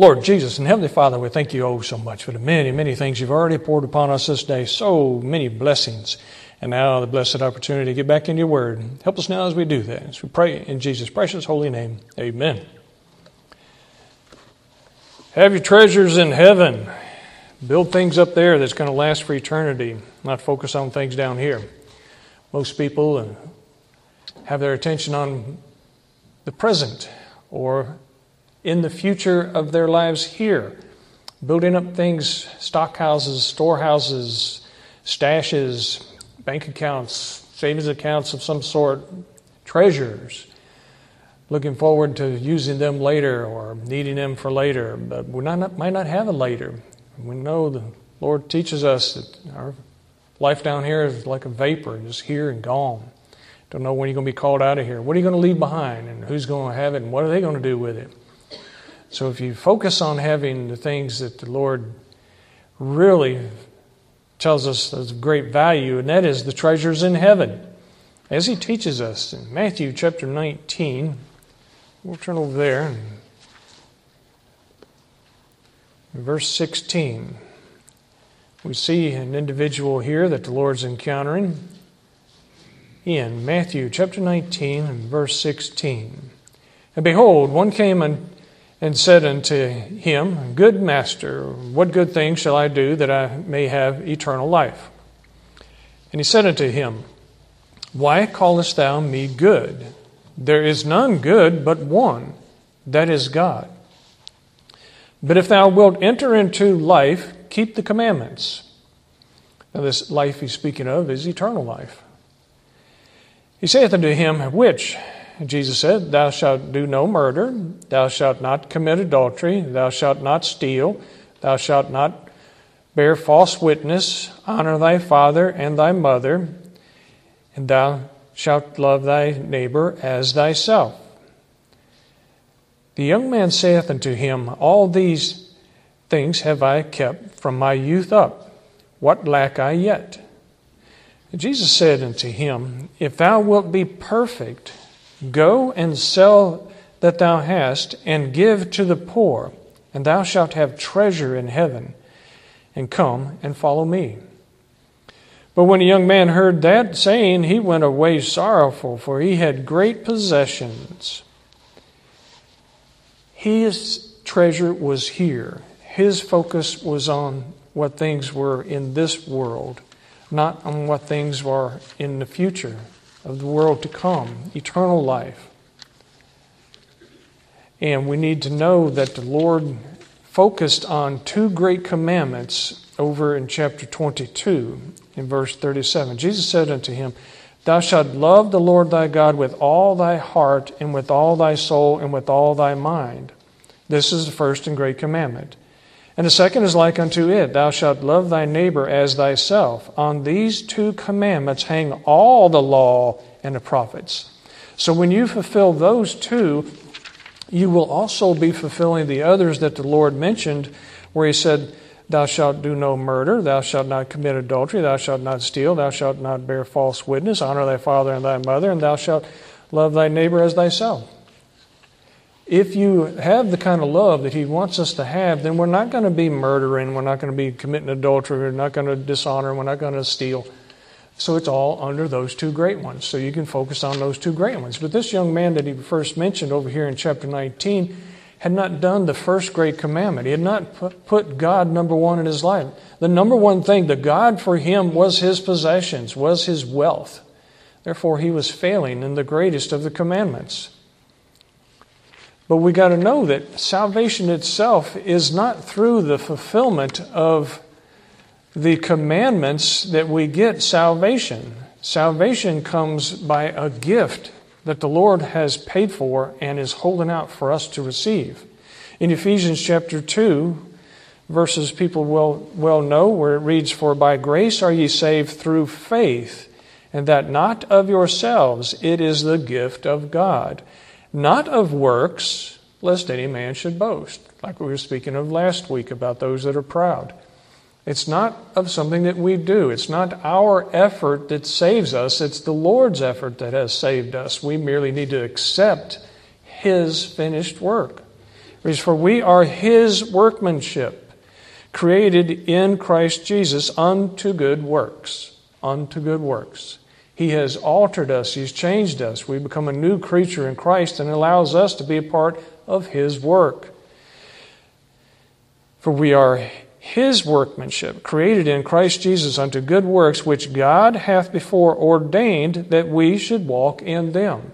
Lord Jesus and Heavenly Father, we thank you oh so much for the many, many things you've already poured upon us this day. So many blessings. And now the blessed opportunity to get back into your word. Help us now as we do that. As we pray in Jesus' precious holy name. Amen. Have your treasures in heaven. Build things up there that's going to last for eternity, not focus on things down here. Most people uh, have their attention on the present or in the future of their lives here, building up things, stockhouses, storehouses, stashes, bank accounts, savings accounts of some sort, treasures, looking forward to using them later or needing them for later, but we might not have a later. We know the Lord teaches us that our life down here is like a vapor, just here and gone. Don't know when you're going to be called out of here. What are you going to leave behind, and who's going to have it, and what are they going to do with it? So if you focus on having the things that the Lord really tells us is of great value, and that is the treasures in heaven. As he teaches us in Matthew chapter 19, we'll turn over there. In verse 16, we see an individual here that the Lord's encountering in Matthew chapter 19 and verse 16. And behold, one came and and said unto him, Good master, what good thing shall I do that I may have eternal life? And he said unto him, Why callest thou me good? There is none good but one, that is God. But if thou wilt enter into life, keep the commandments. Now, this life he's speaking of is eternal life. He saith unto him, Which? Jesus said, Thou shalt do no murder, thou shalt not commit adultery, thou shalt not steal, thou shalt not bear false witness, honor thy father and thy mother, and thou shalt love thy neighbor as thyself. The young man saith unto him, All these things have I kept from my youth up. What lack I yet? Jesus said unto him, If thou wilt be perfect, Go and sell that thou hast, and give to the poor, and thou shalt have treasure in heaven. And come and follow me. But when the young man heard that saying, he went away sorrowful, for he had great possessions. His treasure was here. His focus was on what things were in this world, not on what things were in the future of the world to come, eternal life. And we need to know that the Lord focused on two great commandments over in chapter 22, in verse 37. Jesus said unto him, Thou shalt love the Lord thy God with all thy heart, and with all thy soul, and with all thy mind. This is the first and great commandment. And the second is like unto it Thou shalt love thy neighbor as thyself. On these two commandments hang all the law and the prophets. So when you fulfill those two, you will also be fulfilling the others that the Lord mentioned, where He said, Thou shalt do no murder, thou shalt not commit adultery, thou shalt not steal, thou shalt not bear false witness, honor thy father and thy mother, and thou shalt love thy neighbor as thyself if you have the kind of love that He wants us to have, then we're not going to be murdering, we're not going to be committing adultery, we're not going to dishonor, we're not going to steal. So it's all under those two great ones. So you can focus on those two great ones. But this young man that he first mentioned over here in chapter 19 had not done the first great commandment. He had not put God number one in his life. The number one thing, the God for him was his possessions, was his wealth. Therefore, he was failing in the greatest of the commandments. But we got to know that salvation itself is not through the fulfillment of the commandments that we get salvation. Salvation comes by a gift that the Lord has paid for and is holding out for us to receive. In Ephesians chapter 2, verses people will well know, where it reads, For by grace are ye saved through faith, and that not of yourselves, it is the gift of God not of works, lest any man should boast. Like we were speaking of last week about those that are proud. It's not of something that we do. It's not our effort that saves us. It's the Lord's effort that has saved us. We merely need to accept His finished work. For we are his workmanship, created in Christ Jesus unto good works. Unto good works. He has altered us, He's changed us. We become a new creature in Christ and allows us to be a part of His work. For we are His workmanship, created in Christ Jesus unto good works, which God hath before ordained that we should walk in them.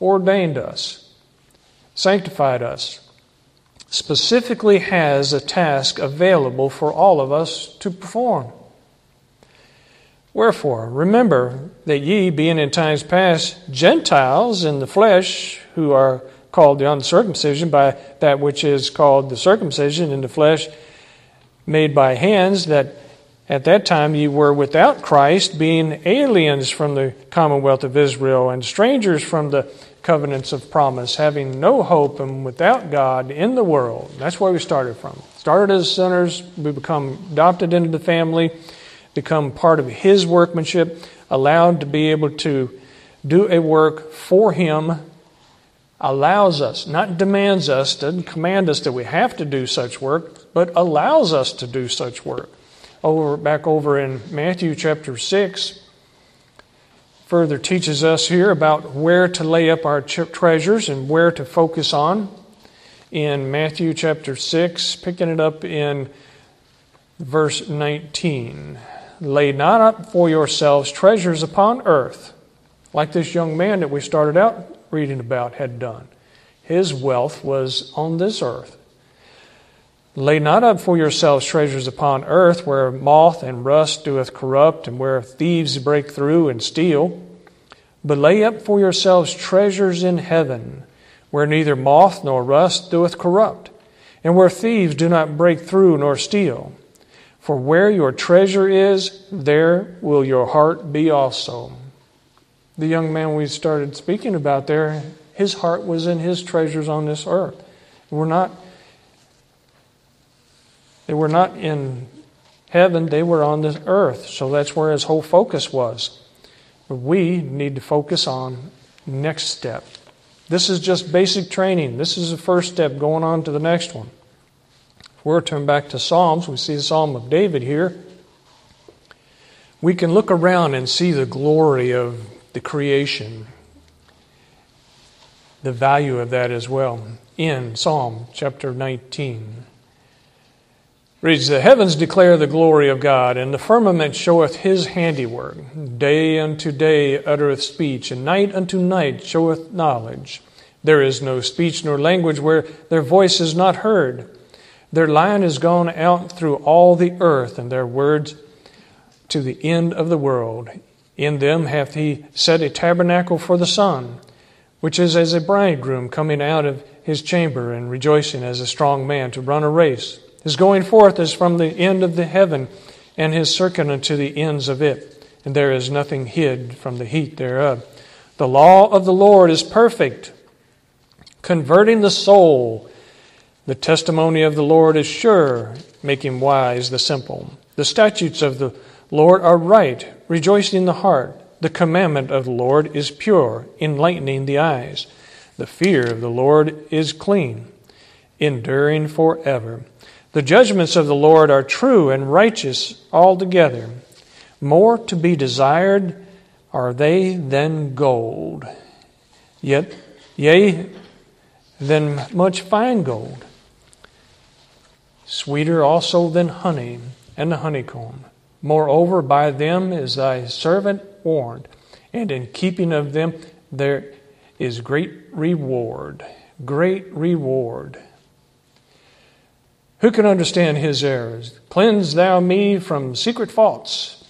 Ordained us, sanctified us, specifically has a task available for all of us to perform. Wherefore, remember that ye, being in times past Gentiles in the flesh, who are called the uncircumcision by that which is called the circumcision in the flesh, made by hands, that at that time ye were without Christ, being aliens from the commonwealth of Israel, and strangers from the covenants of promise, having no hope and without God in the world. That's where we started from. Started as sinners, we become adopted into the family become part of His workmanship, allowed to be able to do a work for Him, allows us, not demands us, doesn't command us that we have to do such work, but allows us to do such work. Over back over in Matthew chapter 6, further teaches us here about where to lay up our treasures and where to focus on. In Matthew chapter 6, picking it up in verse 19. Lay not up for yourselves treasures upon earth, like this young man that we started out reading about had done. His wealth was on this earth. Lay not up for yourselves treasures upon earth, where moth and rust doeth corrupt, and where thieves break through and steal. But lay up for yourselves treasures in heaven, where neither moth nor rust doeth corrupt, and where thieves do not break through nor steal. For where your treasure is, there will your heart be also. The young man we started speaking about there, his heart was in his treasures on this earth. We're not, they were not in heaven, they were on this earth. So that's where his whole focus was. But we need to focus on next step. This is just basic training. This is the first step going on to the next one we're turn back to Psalms, we see the Psalm of David here. We can look around and see the glory of the creation, the value of that as well, in Psalm chapter 19. Reads, The heavens declare the glory of God, and the firmament showeth his handiwork. Day unto day uttereth speech, and night unto night showeth knowledge. There is no speech nor language where their voice is not heard. Their line is gone out through all the earth, and their words to the end of the world. In them hath he set a tabernacle for the sun, which is as a bridegroom coming out of his chamber and rejoicing as a strong man to run a race. His going forth is from the end of the heaven, and his circuit unto the ends of it, and there is nothing hid from the heat thereof. The law of the Lord is perfect, converting the soul. The testimony of the Lord is sure, making wise the simple. The statutes of the Lord are right, rejoicing the heart. The commandment of the Lord is pure, enlightening the eyes. The fear of the Lord is clean, enduring forever. The judgments of the Lord are true and righteous altogether. More to be desired are they than gold, yet, yea, than much fine gold sweeter also than honey and the honeycomb. Moreover, by them is thy servant warned, and in keeping of them there is great reward. Great reward. Who can understand his errors? Cleanse thou me from secret faults.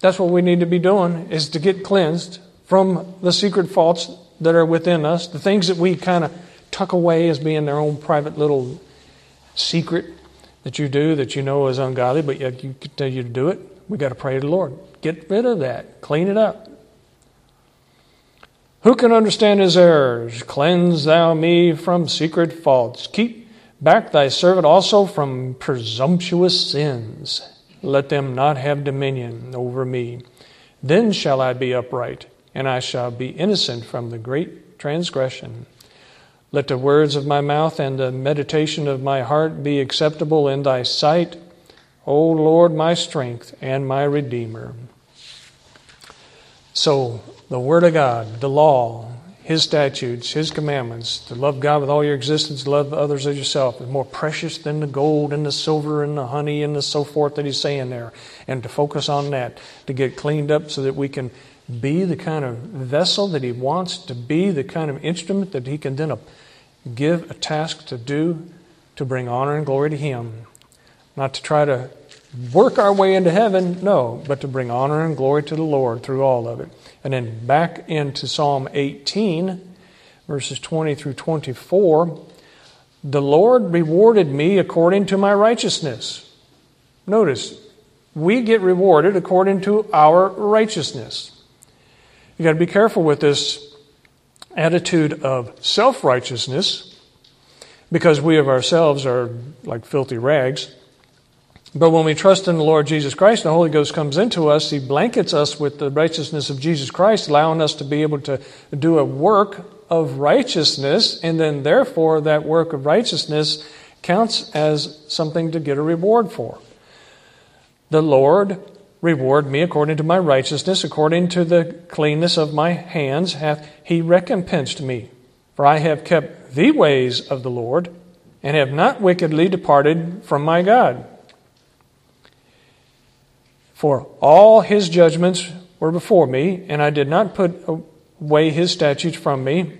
That's what we need to be doing, is to get cleansed from the secret faults that are within us, the things that we kind of tuck away as being their own private little secret that you do that you know is ungodly, but yet you continue to do it, we got to pray to the Lord. Get rid of that. Clean it up. Who can understand his errors? Cleanse thou me from secret faults. Keep back thy servant also from presumptuous sins. Let them not have dominion over me. Then shall I be upright, and I shall be innocent from the great transgression. Let the words of my mouth and the meditation of my heart be acceptable in thy sight, O Lord, my strength and my Redeemer. So, the Word of God, the law, His statutes, His commandments, to love God with all your existence, love others as yourself, is more precious than the gold and the silver and the honey and the so forth that He's saying there. And to focus on that, to get cleaned up so that we can be the kind of vessel that He wants to be, the kind of instrument that He can then give a task to do to bring honor and glory to Him. Not to try to work our way into heaven, no, but to bring honor and glory to the Lord through all of it. And then back into Psalm 18, verses 20 through 24. The Lord rewarded me according to my righteousness. Notice, we get rewarded according to our righteousness. You got to be careful with this attitude of self righteousness because we of ourselves are like filthy rags. But when we trust in the Lord Jesus Christ, the Holy Ghost comes into us. He blankets us with the righteousness of Jesus Christ, allowing us to be able to do a work of righteousness, and then therefore that work of righteousness counts as something to get a reward for. The Lord reward me according to my righteousness, according to the cleanness of my hands hath he recompensed me. For I have kept the ways of the Lord, and have not wickedly departed from my God. For all his judgments were before me, and I did not put away his statutes from me.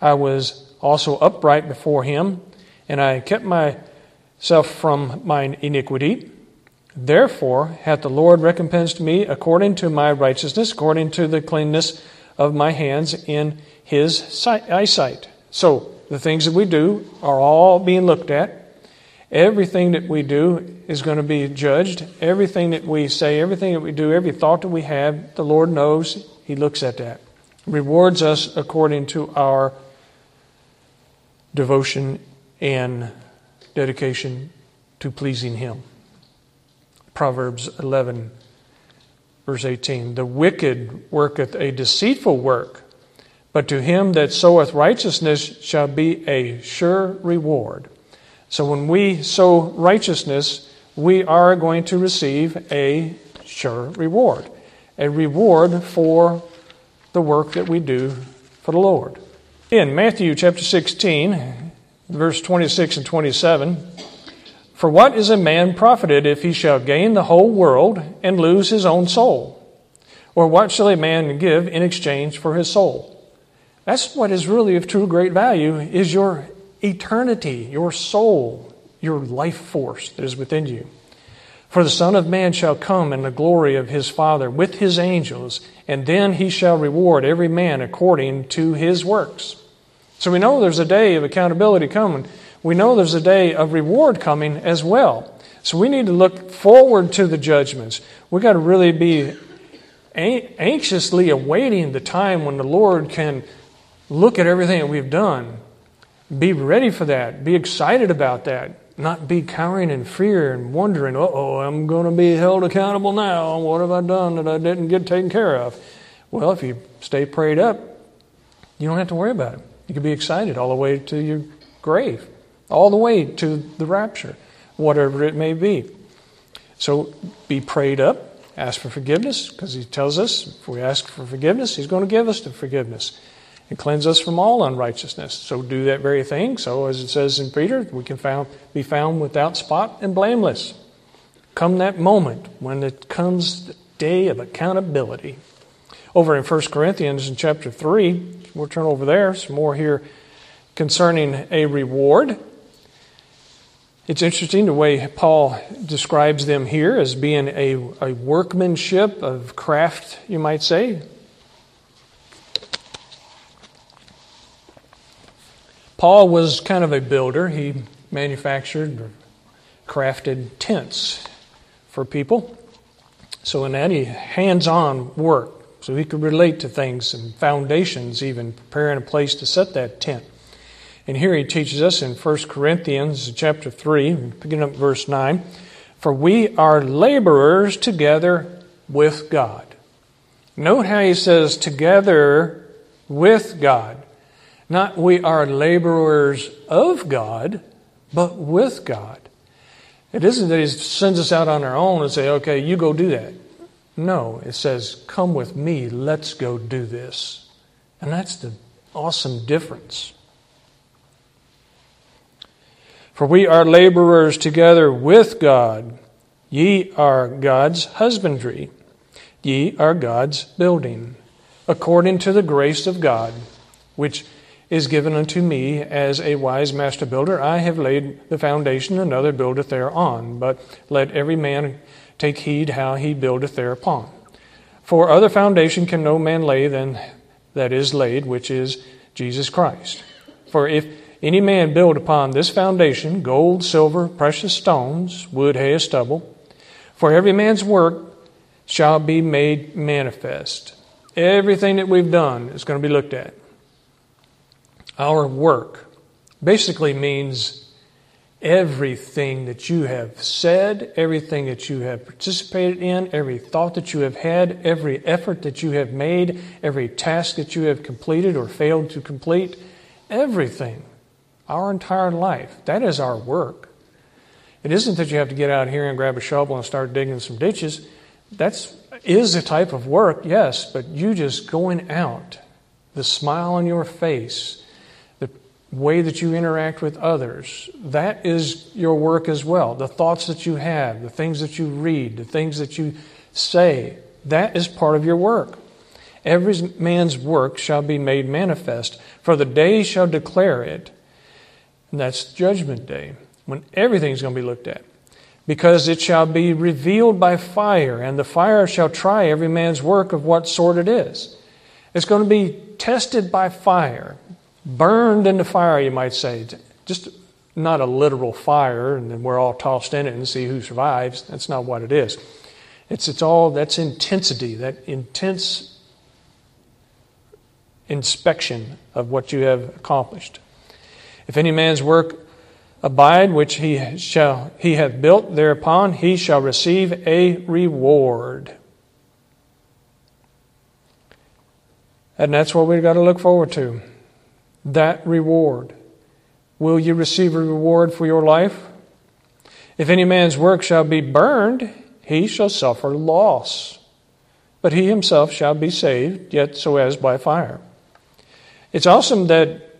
I was also upright before him, and I kept myself from mine iniquity. Therefore hath the Lord recompensed me according to my righteousness, according to the cleanness of my hands in his eyesight. So, the things that we do are all being looked at. Everything that we do is going to be judged. Everything that we say, everything that we do, every thought that we have, the Lord knows. He looks at that. Rewards us according to our devotion and dedication to pleasing Him. Proverbs 11, verse 18. The wicked worketh a deceitful work, but to him that soweth righteousness shall be a sure reward. So when we sow righteousness, we are going to receive a sure reward. A reward for the work that we do for the Lord. In Matthew chapter 16, verse 26 and 27, for what is a man profited if he shall gain the whole world and lose his own soul? Or what shall a man give in exchange for his soul? That's what is really of true great value is your eternity, your soul, your life force that is within you. For the Son of Man shall come in the glory of his Father with his angels, and then he shall reward every man according to his works. So we know there's a day of accountability coming we know there's a day of reward coming as well. So we need to look forward to the judgments. We've got to really be anxiously awaiting the time when the Lord can look at everything that we've done. Be ready for that. Be excited about that. Not be cowering in fear and wondering, oh, I'm going to be held accountable now. What have I done that I didn't get taken care of? Well, if you stay prayed up, you don't have to worry about it. You can be excited all the way to your grave all the way to the rapture, whatever it may be. So be prayed up, ask for forgiveness, because he tells us if we ask for forgiveness, he's going to give us the forgiveness and cleanse us from all unrighteousness. So do that very thing. So as it says in Peter, we can found, be found without spot and blameless. Come that moment when it comes the day of accountability. Over in 1 Corinthians in chapter 3, we'll turn over there, some more here concerning a reward. It's interesting the way Paul describes them here as being a, a workmanship of craft, you might say. Paul was kind of a builder. He manufactured or crafted tents for people. So, in that, he hands on work. So he could relate to things and foundations, even preparing a place to set that tent. And here he teaches us in 1 Corinthians chapter 3, beginning up verse 9, for we are laborers together with God. Note how he says together with God. Not we are laborers of God, but with God. It isn't that He sends us out on our own and say, okay, you go do that. No, it says, come with me, let's go do this. And that's the awesome difference. For we are laborers together with God. Ye are God's husbandry. Ye are God's building, according to the grace of God, which is given unto me as a wise master builder. I have laid the foundation, another buildeth thereon. But let every man take heed how he buildeth thereupon. For other foundation can no man lay than that is laid, which is Jesus Christ. For if any man build upon this foundation gold, silver, precious stones, wood, hay, stubble, for every man's work shall be made manifest. Everything that we've done is going to be looked at our work basically means everything that you have said, everything that you have participated in, every thought that you have had, every effort that you have made, every task that you have completed or failed to complete, everything, our entire life. That is our work. It isn't that you have to get out here and grab a shovel and start digging some ditches. That's is a type of work, yes, but you just going out, the smile on your face, the way that you interact with others. That is your work as well. The thoughts that you have, the things that you read, the things that you say, that is part of your work. Every man's work shall be made manifest, for the day shall declare it. And that's Judgment Day, when everything's going to be looked at. Because it shall be revealed by fire, and the fire shall try every man's work of what sort it is. It's going to be tested by fire burned in the fire, you might say. Just not a literal fire, and then we're all tossed in it and see who survives. That's not what it is. It's, it's all that's intensity, that intense inspection of what you have accomplished. If any man's work abide which he shall he hath built thereupon, he shall receive a reward. And that's what we've got to look forward to that reward. Will you receive a reward for your life? If any man's work shall be burned, he shall suffer loss, but he himself shall be saved, yet so as by fire. It's awesome that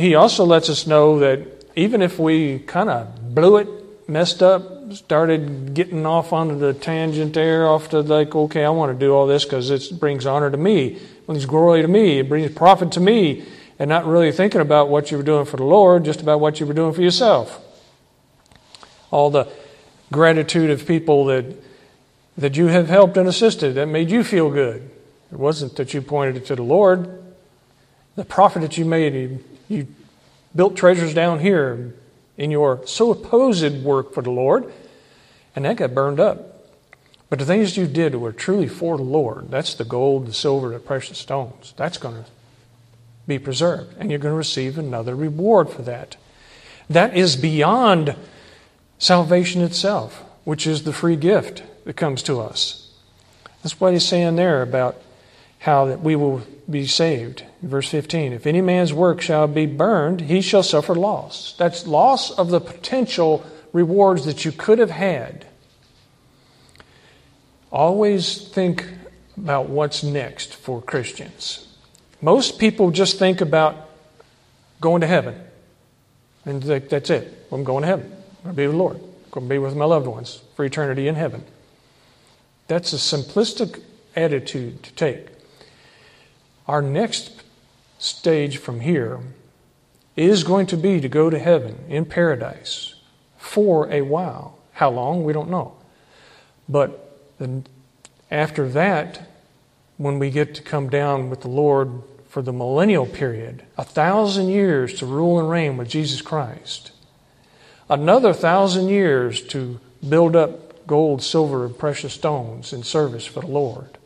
he also lets us know that even if we kind of blew it, messed up, started getting off onto the tangent there, off to like, okay, I want to do all this because it brings honor to me, it brings glory to me, it brings profit to me and not really thinking about what you were doing for the Lord, just about what you were doing for yourself. All the gratitude of people that, that you have helped and assisted that made you feel good. It wasn't that you pointed it to the Lord. The profit that you made, you, built treasures down here in your so opposed work for the Lord, and that got burned up. But the things you did were truly for the Lord. That's the gold, the silver, the precious stones. That's going to be preserved, and you're going to receive another reward for that. That is beyond salvation itself, which is the free gift that comes to us. That's what he's saying there about how that we will be saved. Verse 15 If any man's work shall be burned, he shall suffer loss. That's loss of the potential rewards that you could have had. Always think about what's next for Christians. Most people just think about going to heaven. And that's it. I'm going to heaven. I'm going to be with the Lord. I'm going to be with my loved ones for eternity in heaven. That's a simplistic attitude to take. Our next stage from here is going to be to go to heaven in paradise for a while. How long? We don't know. But then after that, when we get to come down with the Lord for the millennial period, a thousand years to rule and reign with Jesus Christ, another thousand years to build up gold, silver, and precious stones in service for the Lord.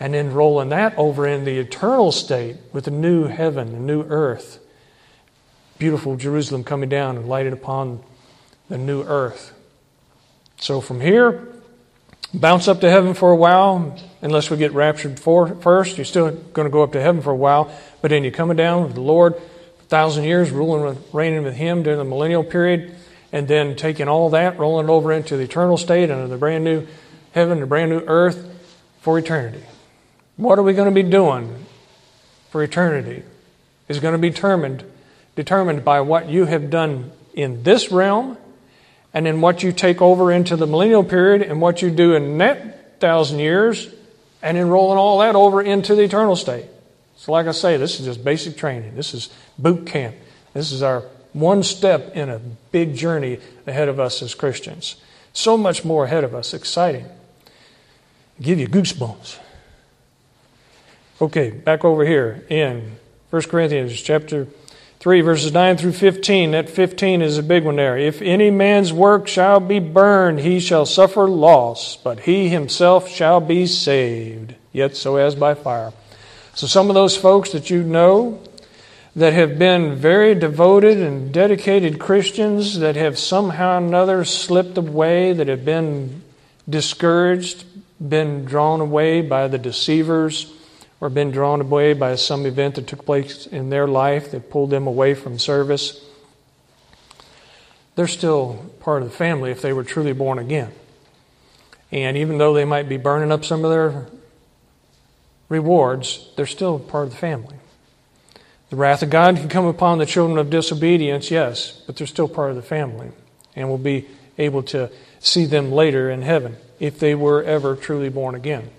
And then rolling that over in the eternal state with a new heaven, a new earth. Beautiful Jerusalem coming down and lighted upon the new earth. So from here, bounce up to heaven for a while, unless we get raptured for, first. You're still going to go up to heaven for a while, but then you're coming down with the Lord, a thousand years, ruling, with, reigning with Him during the millennial period, and then taking all that, rolling over into the eternal state and the brand new heaven, the brand new earth for eternity. What are we going to be doing for eternity? Is going to be determined determined by what you have done in this realm and in what you take over into the millennial period and what you do in that thousand years and in rolling all that over into the eternal state. So, like I say, this is just basic training. This is boot camp. This is our one step in a big journey ahead of us as Christians. So much more ahead of us. Exciting. Give you goosebumps. Okay, back over here in 1 Corinthians chapter 3, verses 9 through 15. That 15 is a big one there. If any man's work shall be burned, he shall suffer loss, but he himself shall be saved, yet so as by fire. So, some of those folks that you know that have been very devoted and dedicated Christians that have somehow or another slipped away, that have been discouraged, been drawn away by the deceivers or been drawn away by some event that took place in their life that pulled them away from service, they're still part of the family if they were truly born again. And even though they might be burning up some of their rewards, they're still part of the family. The wrath of God can come upon the children of disobedience, yes, but they're still part of the family. And we'll be able to see them later in heaven if they were ever truly born again.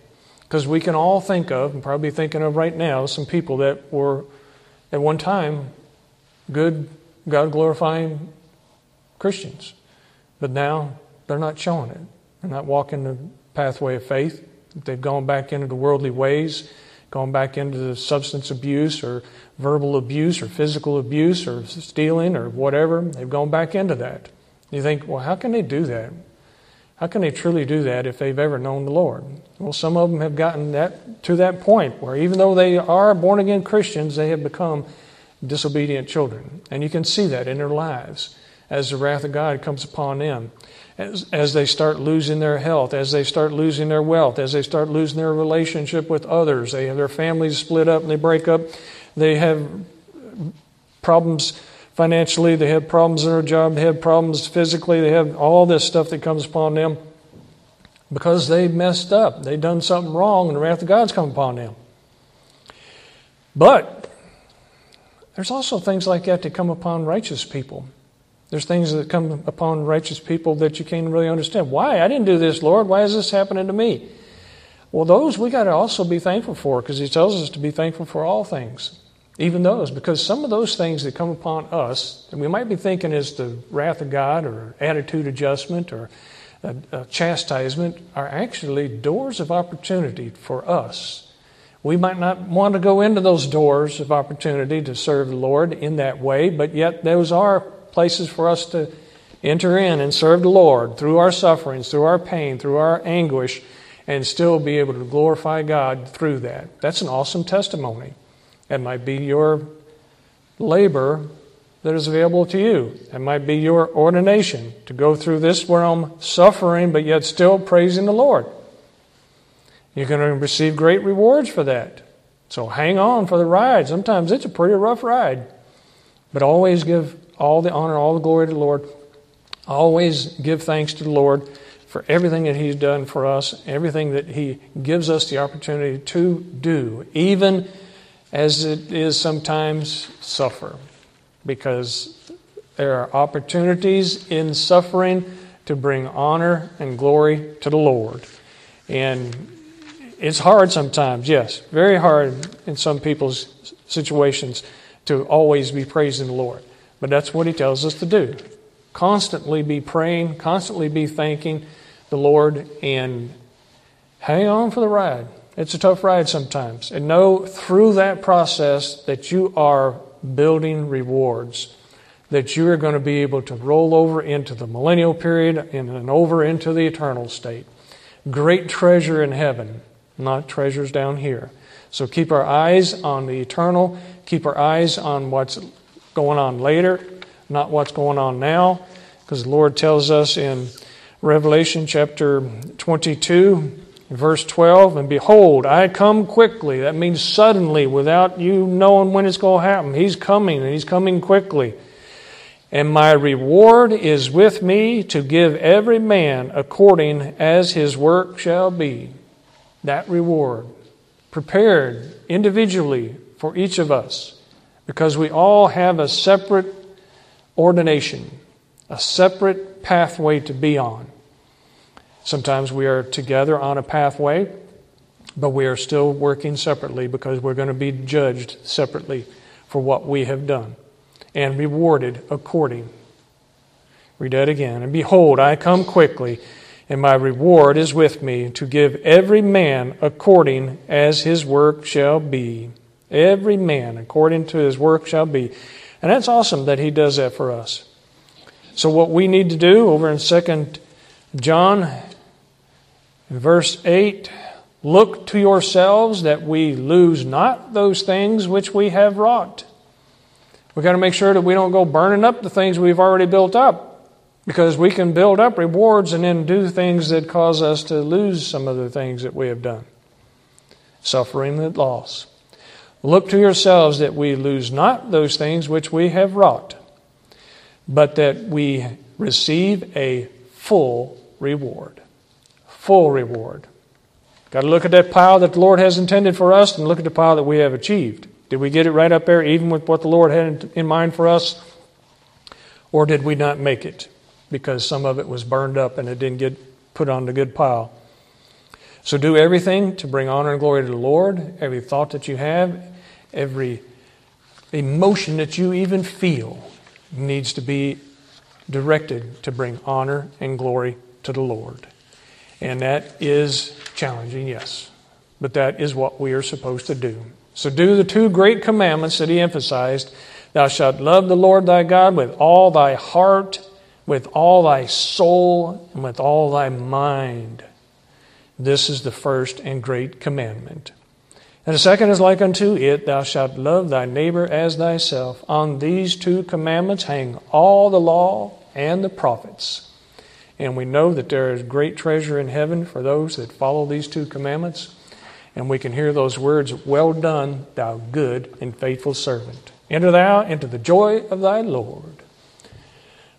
Because we can all think of, and probably thinking of right now, some people that were at one time good, God glorifying Christians. But now they're not showing it. They're not walking the pathway of faith. They've gone back into the worldly ways, gone back into the substance abuse or verbal abuse or physical abuse or stealing or whatever. They've gone back into that. You think, well, how can they do that? How can they truly do that if they've ever known the Lord? Well, some of them have gotten that to that point where even though they are born again Christians, they have become disobedient children. And you can see that in their lives as the wrath of God comes upon them. As, as they start losing their health, as they start losing their wealth, as they start losing their relationship with others, they have their families split up and they break up. They have problems financially, they have problems in their job, they have problems physically, they have all this stuff that comes upon them because they messed up. They've done something wrong, and the wrath of God's come upon them. But there's also things like that that come upon righteous people. There's things that come upon righteous people that you can't really understand. Why? I didn't do this, Lord. Why is this happening to me? Well, those we got to also be thankful for because He tells us to be thankful for all things even those, because some of those things that come upon us, and we might be thinking is the wrath of God or attitude adjustment or a, a chastisement, are actually doors of opportunity for us. We might not want to go into those doors of opportunity to serve the Lord in that way, but yet those are places for us to enter in and serve the Lord through our sufferings, through our pain, through our anguish, and still be able to glorify God through that. That's an awesome testimony. It might be your labor that is available to you. It might be your ordination to go through this realm suffering, but yet still praising the Lord. You're going to receive great rewards for that. So hang on for the ride. Sometimes it's a pretty rough ride. But always give all the honor, all the glory to the Lord. Always give thanks to the Lord for everything that He's done for us, everything that He gives us the opportunity to do, even as it is sometimes suffer, because there are opportunities in suffering to bring honor and glory to the Lord. And it's hard sometimes, yes, very hard in some people's situations to always be praising the Lord. But that's what He tells us to do. Constantly be praying, constantly be thanking the Lord, and hang on for the ride. It's a tough ride sometimes. And know through that process that you are building rewards, that you are going to be able to roll over into the millennial period and then over into the eternal state. Great treasure in heaven, not treasures down here. So keep our eyes on the eternal, keep our eyes on what's going on later, not what's going on now, because the Lord tells us in Revelation chapter 22, verse 12. And behold, I come quickly. That means suddenly, without you knowing when it's going to happen. He's coming, and He's coming quickly. And my reward is with me to give every man according as his work shall be. That reward, prepared individually for each of us, because we all have a separate ordination, a separate pathway to be on. Sometimes we are together on a pathway, but we are still working separately because we're going to be judged separately for what we have done and rewarded according. Read that again. And behold, I come quickly, and my reward is with me to give every man according as his work shall be. Every man according to his work shall be. And that's awesome that he does that for us. So, what we need to do over in 2 John, verse 8, look to yourselves that we lose not those things which we have wrought We've got to make sure that we don't go burning up the things we've already built up because we can build up rewards and then do things that cause us to lose some of the things that we have done. Suffering and loss. Look to yourselves that we lose not those things which we have wrought, but that we receive a full reward. Full reward. Got to look at that pile that the Lord has intended for us and look at the pile that we have achieved. Did we get it right up there, even with what the Lord had in mind for us? Or did we not make it because some of it was burned up and it didn't get put on the good pile? So do everything to bring honor and glory to the Lord. Every thought that you have, every emotion that you even feel needs to be directed to bring honor and glory to the Lord. And that is challenging, yes. But that is what we are supposed to do. So do the two great commandments that he emphasized Thou shalt love the Lord thy God with all thy heart, with all thy soul, and with all thy mind. This is the first and great commandment. And the second is like unto it, Thou shalt love thy neighbor as thyself. On these two commandments hang all the law and the prophets. And we know that there is great treasure in heaven for those that follow these two commandments and we can hear those words, Well done, thou good and faithful servant. Enter thou into the joy of thy Lord.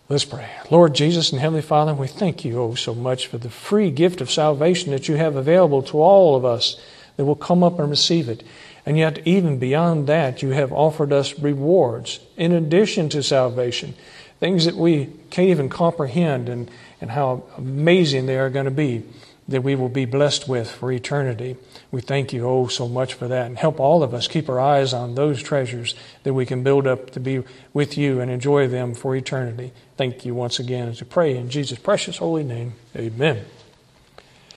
Let's pray. Lord Jesus and Heavenly Father, we thank you oh so much for the free gift of salvation that you have available to all of us that will come up and receive it. And yet, even beyond that, you have offered us rewards in addition to salvation, things that we can't even comprehend and, and how amazing they are going to be that we will be blessed with for eternity. We thank you, oh, so much for that. And help all of us keep our eyes on those treasures that we can build up to be with you and enjoy them for eternity. Thank you once again as we pray in Jesus' precious holy name. Amen.